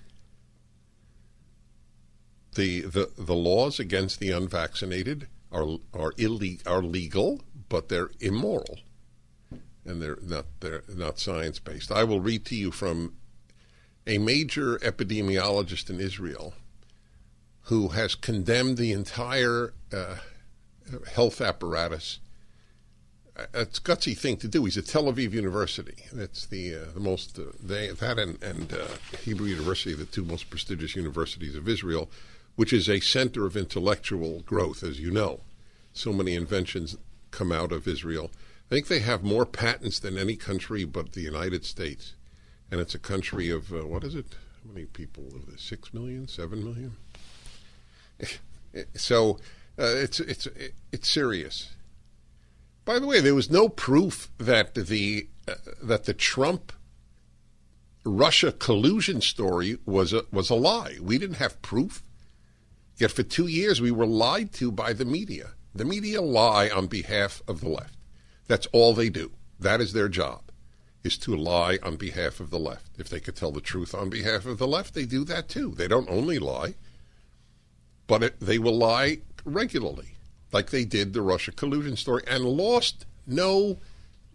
S3: The, the the laws against the unvaccinated are are ille- are legal, but they're immoral and they're not they're not science based. I will read to you from a major epidemiologist in Israel who has condemned the entire uh, health apparatus. It's a gutsy thing to do. He's at Tel Aviv University. That's the uh, the most uh, they that and, and uh, Hebrew University, the two most prestigious universities of Israel, which is a center of intellectual growth, as you know. So many inventions come out of Israel. I think they have more patents than any country but the United States. And it's a country of, uh, what is it? How many people? Six million? Seven million? so uh, it's, it's, it's serious. By the way, there was no proof that the, uh, that the Trump Russia collusion story was a, was a lie. We didn't have proof. Yet for two years we were lied to by the media. The media lie on behalf of the left. That's all they do. That is their job, is to lie on behalf of the left. If they could tell the truth on behalf of the left, they do that too. They don't only lie, but it, they will lie regularly, like they did the Russia collusion story, and lost no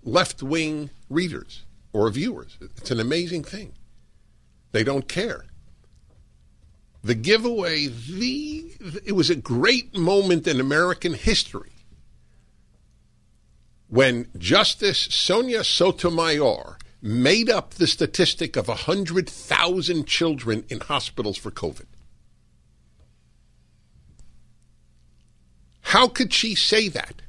S3: left wing readers or viewers. It's an amazing thing. They don't care. The giveaway, the it was a great moment in American history when Justice Sonia Sotomayor made up the statistic of 100,000 children in hospitals for COVID. How could she say that?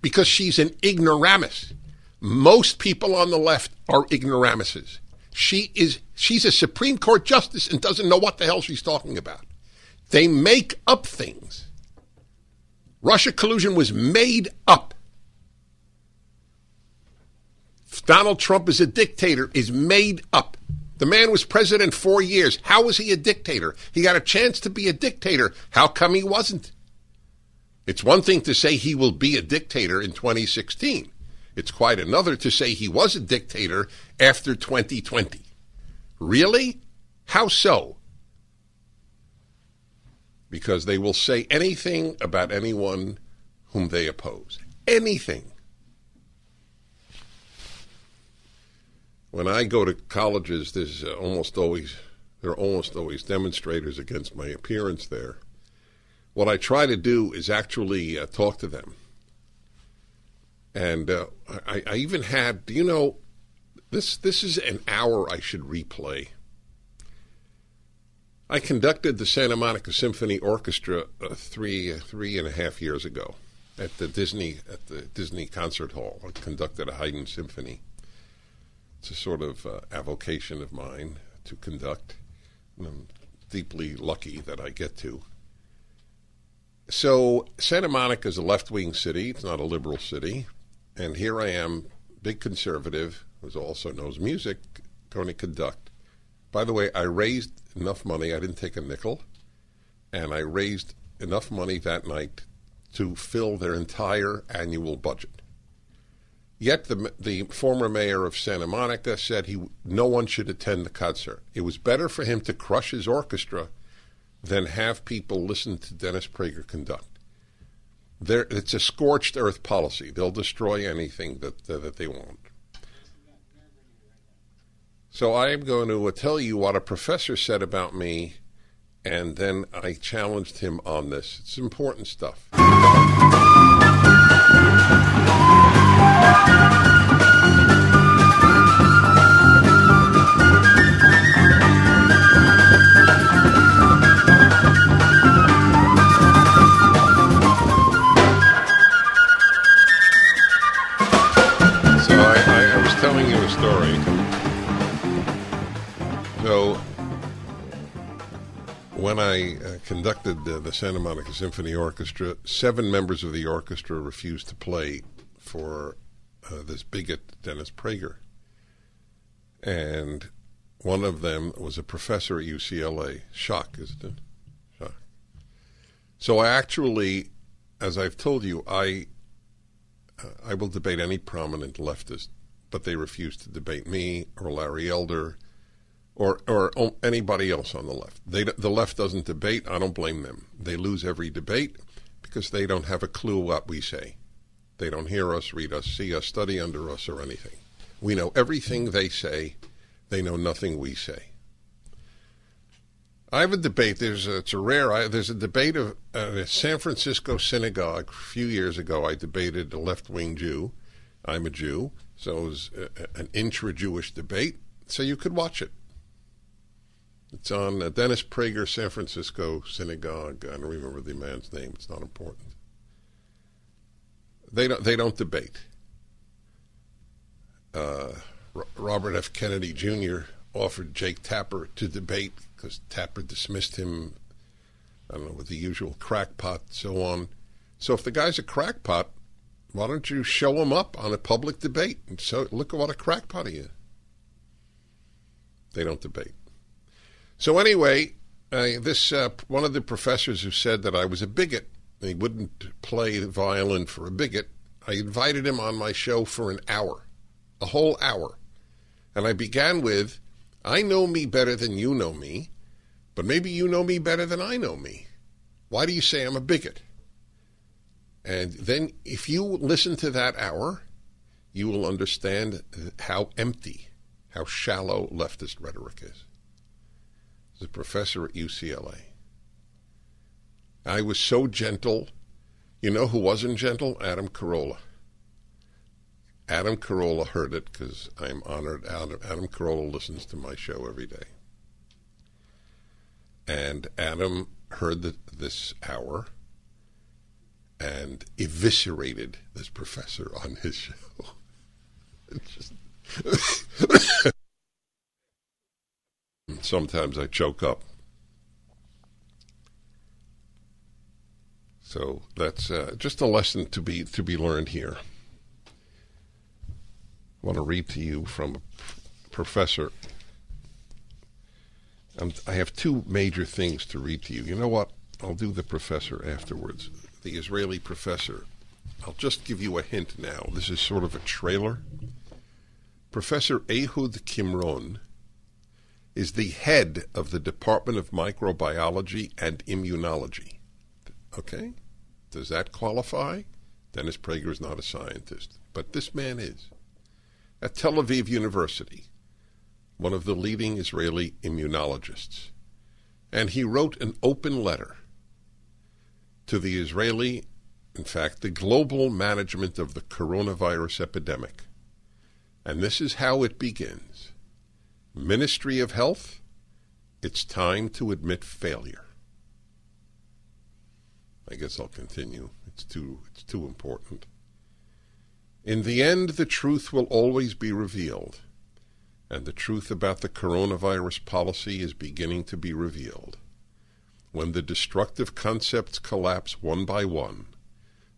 S3: Because she's an ignoramus. Most people on the left are ignoramuses. She is she's a Supreme Court justice and doesn't know what the hell she's talking about. They make up things. Russia collusion was made up. Donald Trump is a dictator is made up. The man was president four years. How was he a dictator? He got a chance to be a dictator. How come he wasn't? It's one thing to say he will be a dictator in 2016. It's quite another to say he was a dictator after 2020. Really? How so? Because they will say anything about anyone whom they oppose. Anything. When I go to colleges, there's almost always there are almost always demonstrators against my appearance there. What I try to do is actually uh, talk to them. And uh, I, I even had, do you know, this this is an hour I should replay. I conducted the Santa Monica Symphony Orchestra uh, three uh, three and a half years ago at the Disney at the Disney Concert Hall. I conducted a Haydn symphony. It's a sort of uh, avocation of mine to conduct. And I'm deeply lucky that I get to. So Santa Monica is a left-wing city. It's not a liberal city, and here I am, big conservative, who also knows music, going to conduct. By the way, I raised enough money. I didn't take a nickel, and I raised enough money that night to fill their entire annual budget. Yet the the former mayor of Santa Monica said he no one should attend the concert. It was better for him to crush his orchestra than have people listen to Dennis Prager conduct. It's a scorched earth policy. They'll destroy anything that that, that they want. So I am going to uh, tell you what a professor said about me, and then I challenged him on this. It's important stuff. When I uh, conducted uh, the Santa Monica Symphony Orchestra, seven members of the orchestra refused to play for uh, this bigot, Dennis Prager. And one of them was a professor at UCLA. Shock, isn't it? Shock. So I actually, as I've told you, I uh, I will debate any prominent leftist, but they refuse to debate me or Larry Elder or or anybody else on the left. They the left doesn't debate. I don't blame them. They lose every debate because they don't have a clue what we say. They don't hear us, read us, see us, study under us, or anything. We know everything they say. They know nothing we say. I have a debate. There's a, it's a rare. There's a debate of uh, a San Francisco synagogue. A few years ago, I debated a left wing Jew. I'm a Jew, so it was a, an intra-Jewish debate. So you could watch it. It's on uh, Dennis Prager San Francisco synagogue. I don't remember the man's name. It's not important. They don't. They don't debate. Uh, R- Robert F. Kennedy Jr. offered Jake Tapper to debate because Tapper dismissed him. I don't know with the usual crackpot, so on. So if the guy's a crackpot, why don't you show him up on a public debate and so look at what a crackpot he is. They don't debate. So anyway, uh, this uh, one of the professors who said that I was a bigot, he wouldn't play the violin for a bigot. I invited him on my show for an hour, a whole hour, and I began with, "I know me better than you know me, but maybe you know me better than I know me. Why do you say I'm a bigot?" And then, if you listen to that hour, you will understand how empty, how shallow leftist rhetoric is was a professor at UCLA. I was so gentle. You know who wasn't gentle? Adam Carolla. Adam Carolla heard it because I'm honored. Adam, Adam Carolla listens to my show every day. And Adam heard the, this hour and eviscerated this professor on his show. just Sometimes I choke up. So that's uh, just a lesson to be to be learned here. I want to read to you from a professor. Um, I have two major things to read to you. You know what? I'll do the professor afterwards. The Israeli professor. I'll just give you a hint now. This is sort of a trailer. Professor Ehud Qimron is the head of the Department of Microbiology and Immunology. Okay? Does that qualify? Dennis Prager is not a scientist, but this man is. At Tel Aviv University, one of the leading Israeli immunologists. And he wrote an open letter to the Israeli, in fact, the global management of the coronavirus epidemic. And this is how it begins Ministry of Health, it's time to admit failure. I guess I'll continue. It's too it's too important. In the end, the truth will always be revealed, and the truth about the coronavirus policy is beginning to be revealed. When the destructive concepts collapse one by one,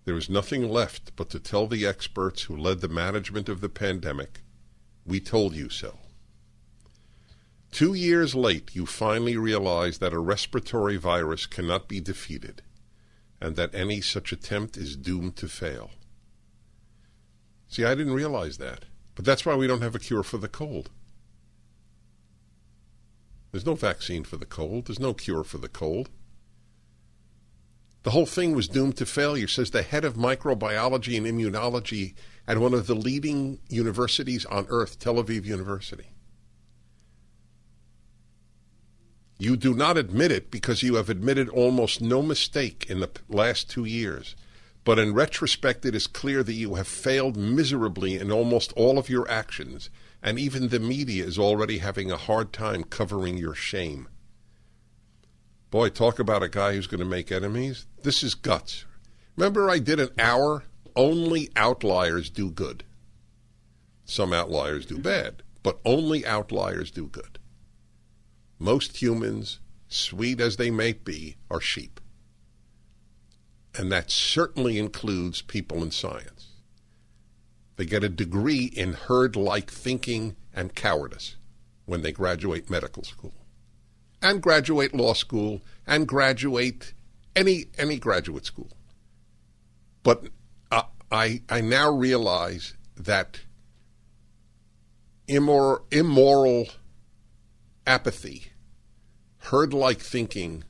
S3: there is nothing left but to tell the experts who led the management of the pandemic, we told you so. Two years late, you finally realize that a respiratory virus cannot be defeated and that any such attempt is doomed to fail. See, I didn't realize that. But that's why we don't have a cure for the cold. There's no vaccine for the cold. There's no cure for the cold. The whole thing was doomed to failure, says the head of microbiology and immunology at one of the leading universities on earth, Tel Aviv University. You do not admit it because you have admitted almost no mistake in the last two years. But in retrospect, it is clear that you have failed miserably in almost all of your actions, and even the media is already having a hard time covering your shame. Boy, talk about a guy who's going to make enemies. This is guts. Remember, I did an hour? Only outliers do good. Some outliers do bad, but only outliers do good. Most humans, sweet as they may be, are sheep. And that certainly includes people in science. They get a degree in herd like thinking and cowardice when they graduate medical school, and graduate law school, and graduate any, any graduate school. But uh, I, I now realize that immor- immoral apathy, herd like thinking,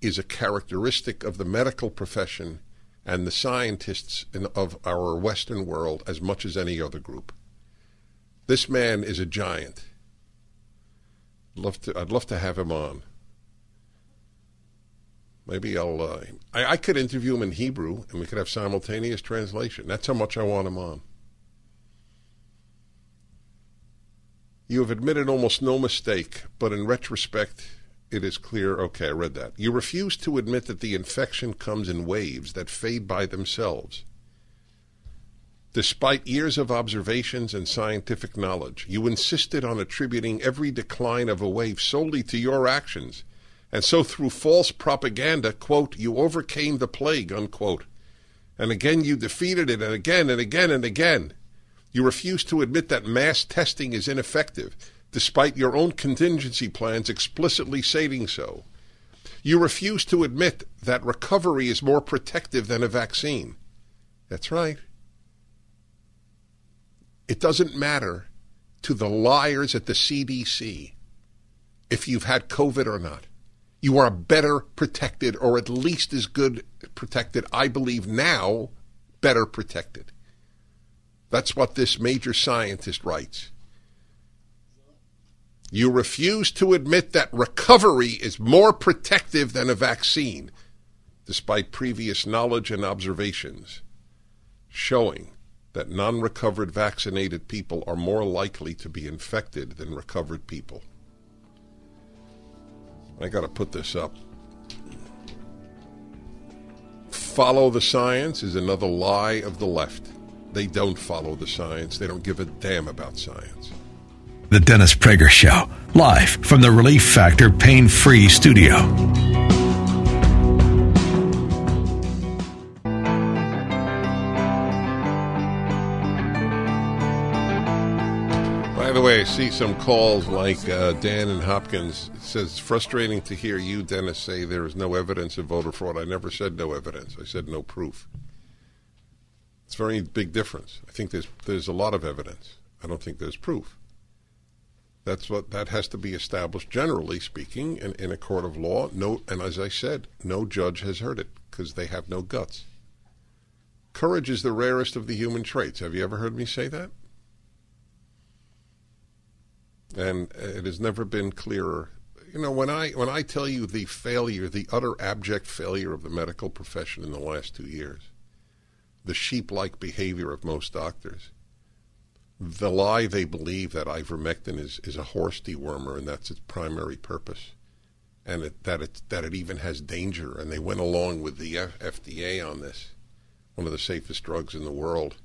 S3: is a characteristic of the medical profession and the scientists in, of our Western world as much as any other group. This man is a giant. Love to, I'd love to have him on. Maybe I'll. Uh, I, I could interview him in Hebrew, and we could have simultaneous translation. That's how much I want him on. You have admitted almost no mistake, but in retrospect, it is clear. Okay, I read that. You refuse to admit that the infection comes in waves that fade by themselves. Despite years of observations and scientific knowledge, you insisted on attributing every decline of a wave solely to your actions. And so, through false propaganda, quote, you overcame the plague, unquote. And again, you defeated it, and again, and again, and again. You refuse to admit that mass testing is ineffective, despite your own contingency plans explicitly stating so. You refuse to admit that recovery is more protective than a vaccine. That's right. It doesn't matter to the liars at the CDC if you've had COVID or not. You are better protected, or at least as good protected, I believe now, better protected. That's what this major scientist writes. You refuse to admit that recovery is more protective than a vaccine, despite previous knowledge and observations showing that non recovered vaccinated people are more likely to be infected than recovered people. I got to put this up. Follow the science is another lie of the left. They don't follow the science, they don't give a damn about science.
S8: The Dennis Prager Show, live from the Relief Factor Pain Free Studio.
S3: By the way, I see some calls like uh, Dan and Hopkins it says it's frustrating to hear you, Dennis, say there is no evidence of voter fraud. I never said no evidence. I said no proof. It's a very big difference. I think there's there's a lot of evidence. I don't think there's proof. That's what that has to be established, generally speaking, in, in a court of law. No, and as I said, no judge has heard it because they have no guts. Courage is the rarest of the human traits. Have you ever heard me say that? And it has never been clearer. You know, when I when I tell you the failure, the utter abject failure of the medical profession in the last two years, the sheep-like behavior of most doctors, the lie they believe that ivermectin is, is a horse dewormer and that's its primary purpose, and it, that it that it even has danger, and they went along with the F- FDA on this, one of the safest drugs in the world,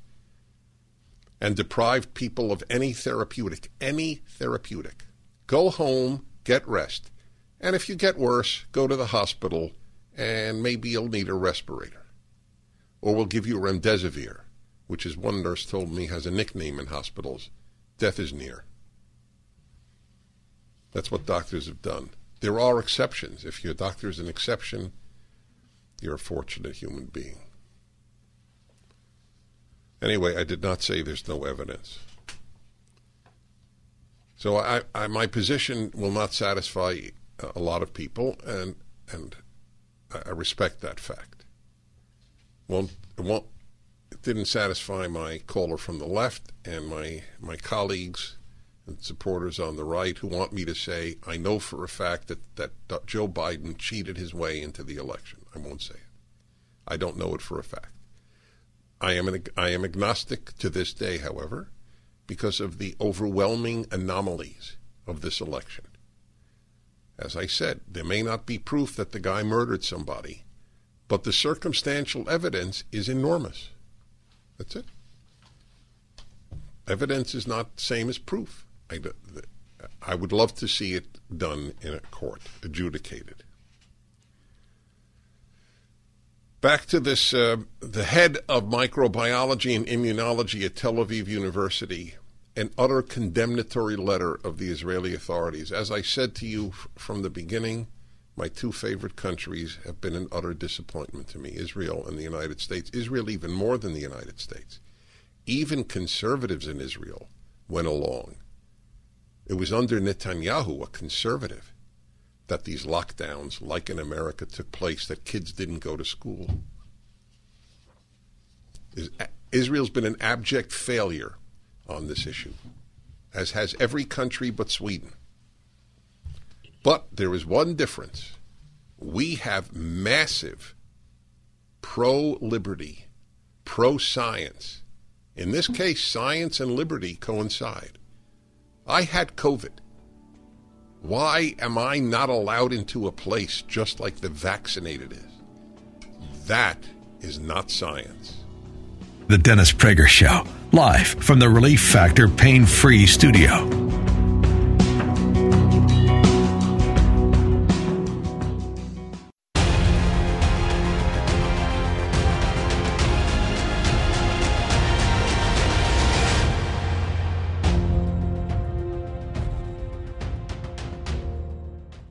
S3: and deprived people of any therapeutic, any therapeutic. Go home, get rest, and if you get worse, go to the hospital, and maybe you'll need a respirator, or we'll give you remdesivir which is one nurse told me has a nickname in hospitals. Death is near. That's what doctors have done. There are exceptions. If your doctor is an exception, you're a fortunate human being. Anyway, I did not say there's no evidence. So I, I, my position will not satisfy a lot of people, and and I respect that fact. Won't won't it didn't satisfy my caller from the left and my my colleagues and supporters on the right who want me to say I know for a fact that, that Joe Biden cheated his way into the election. I won't say it. I don't know it for a fact. I am an, I am agnostic to this day, however, because of the overwhelming anomalies of this election. As I said, there may not be proof that the guy murdered somebody, but the circumstantial evidence is enormous. That's it. Evidence is not the same as proof. I, I would love to see it done in a court, adjudicated. Back to this uh, the head of microbiology and immunology at Tel Aviv University, an utter condemnatory letter of the Israeli authorities. As I said to you f- from the beginning, my two favorite countries have been an utter disappointment to me Israel and the United States. Israel, even more than the United States. Even conservatives in Israel went along. It was under Netanyahu, a conservative, that these lockdowns, like in America, took place, that kids didn't go to school. Israel's been an abject failure on this issue, as has every country but Sweden. But there is one difference. We have massive pro liberty, pro science. In this case, science and liberty coincide. I had COVID. Why am I not allowed into a place just like the vaccinated is? That is not science.
S8: The Dennis Prager Show, live from the Relief Factor Pain Free Studio.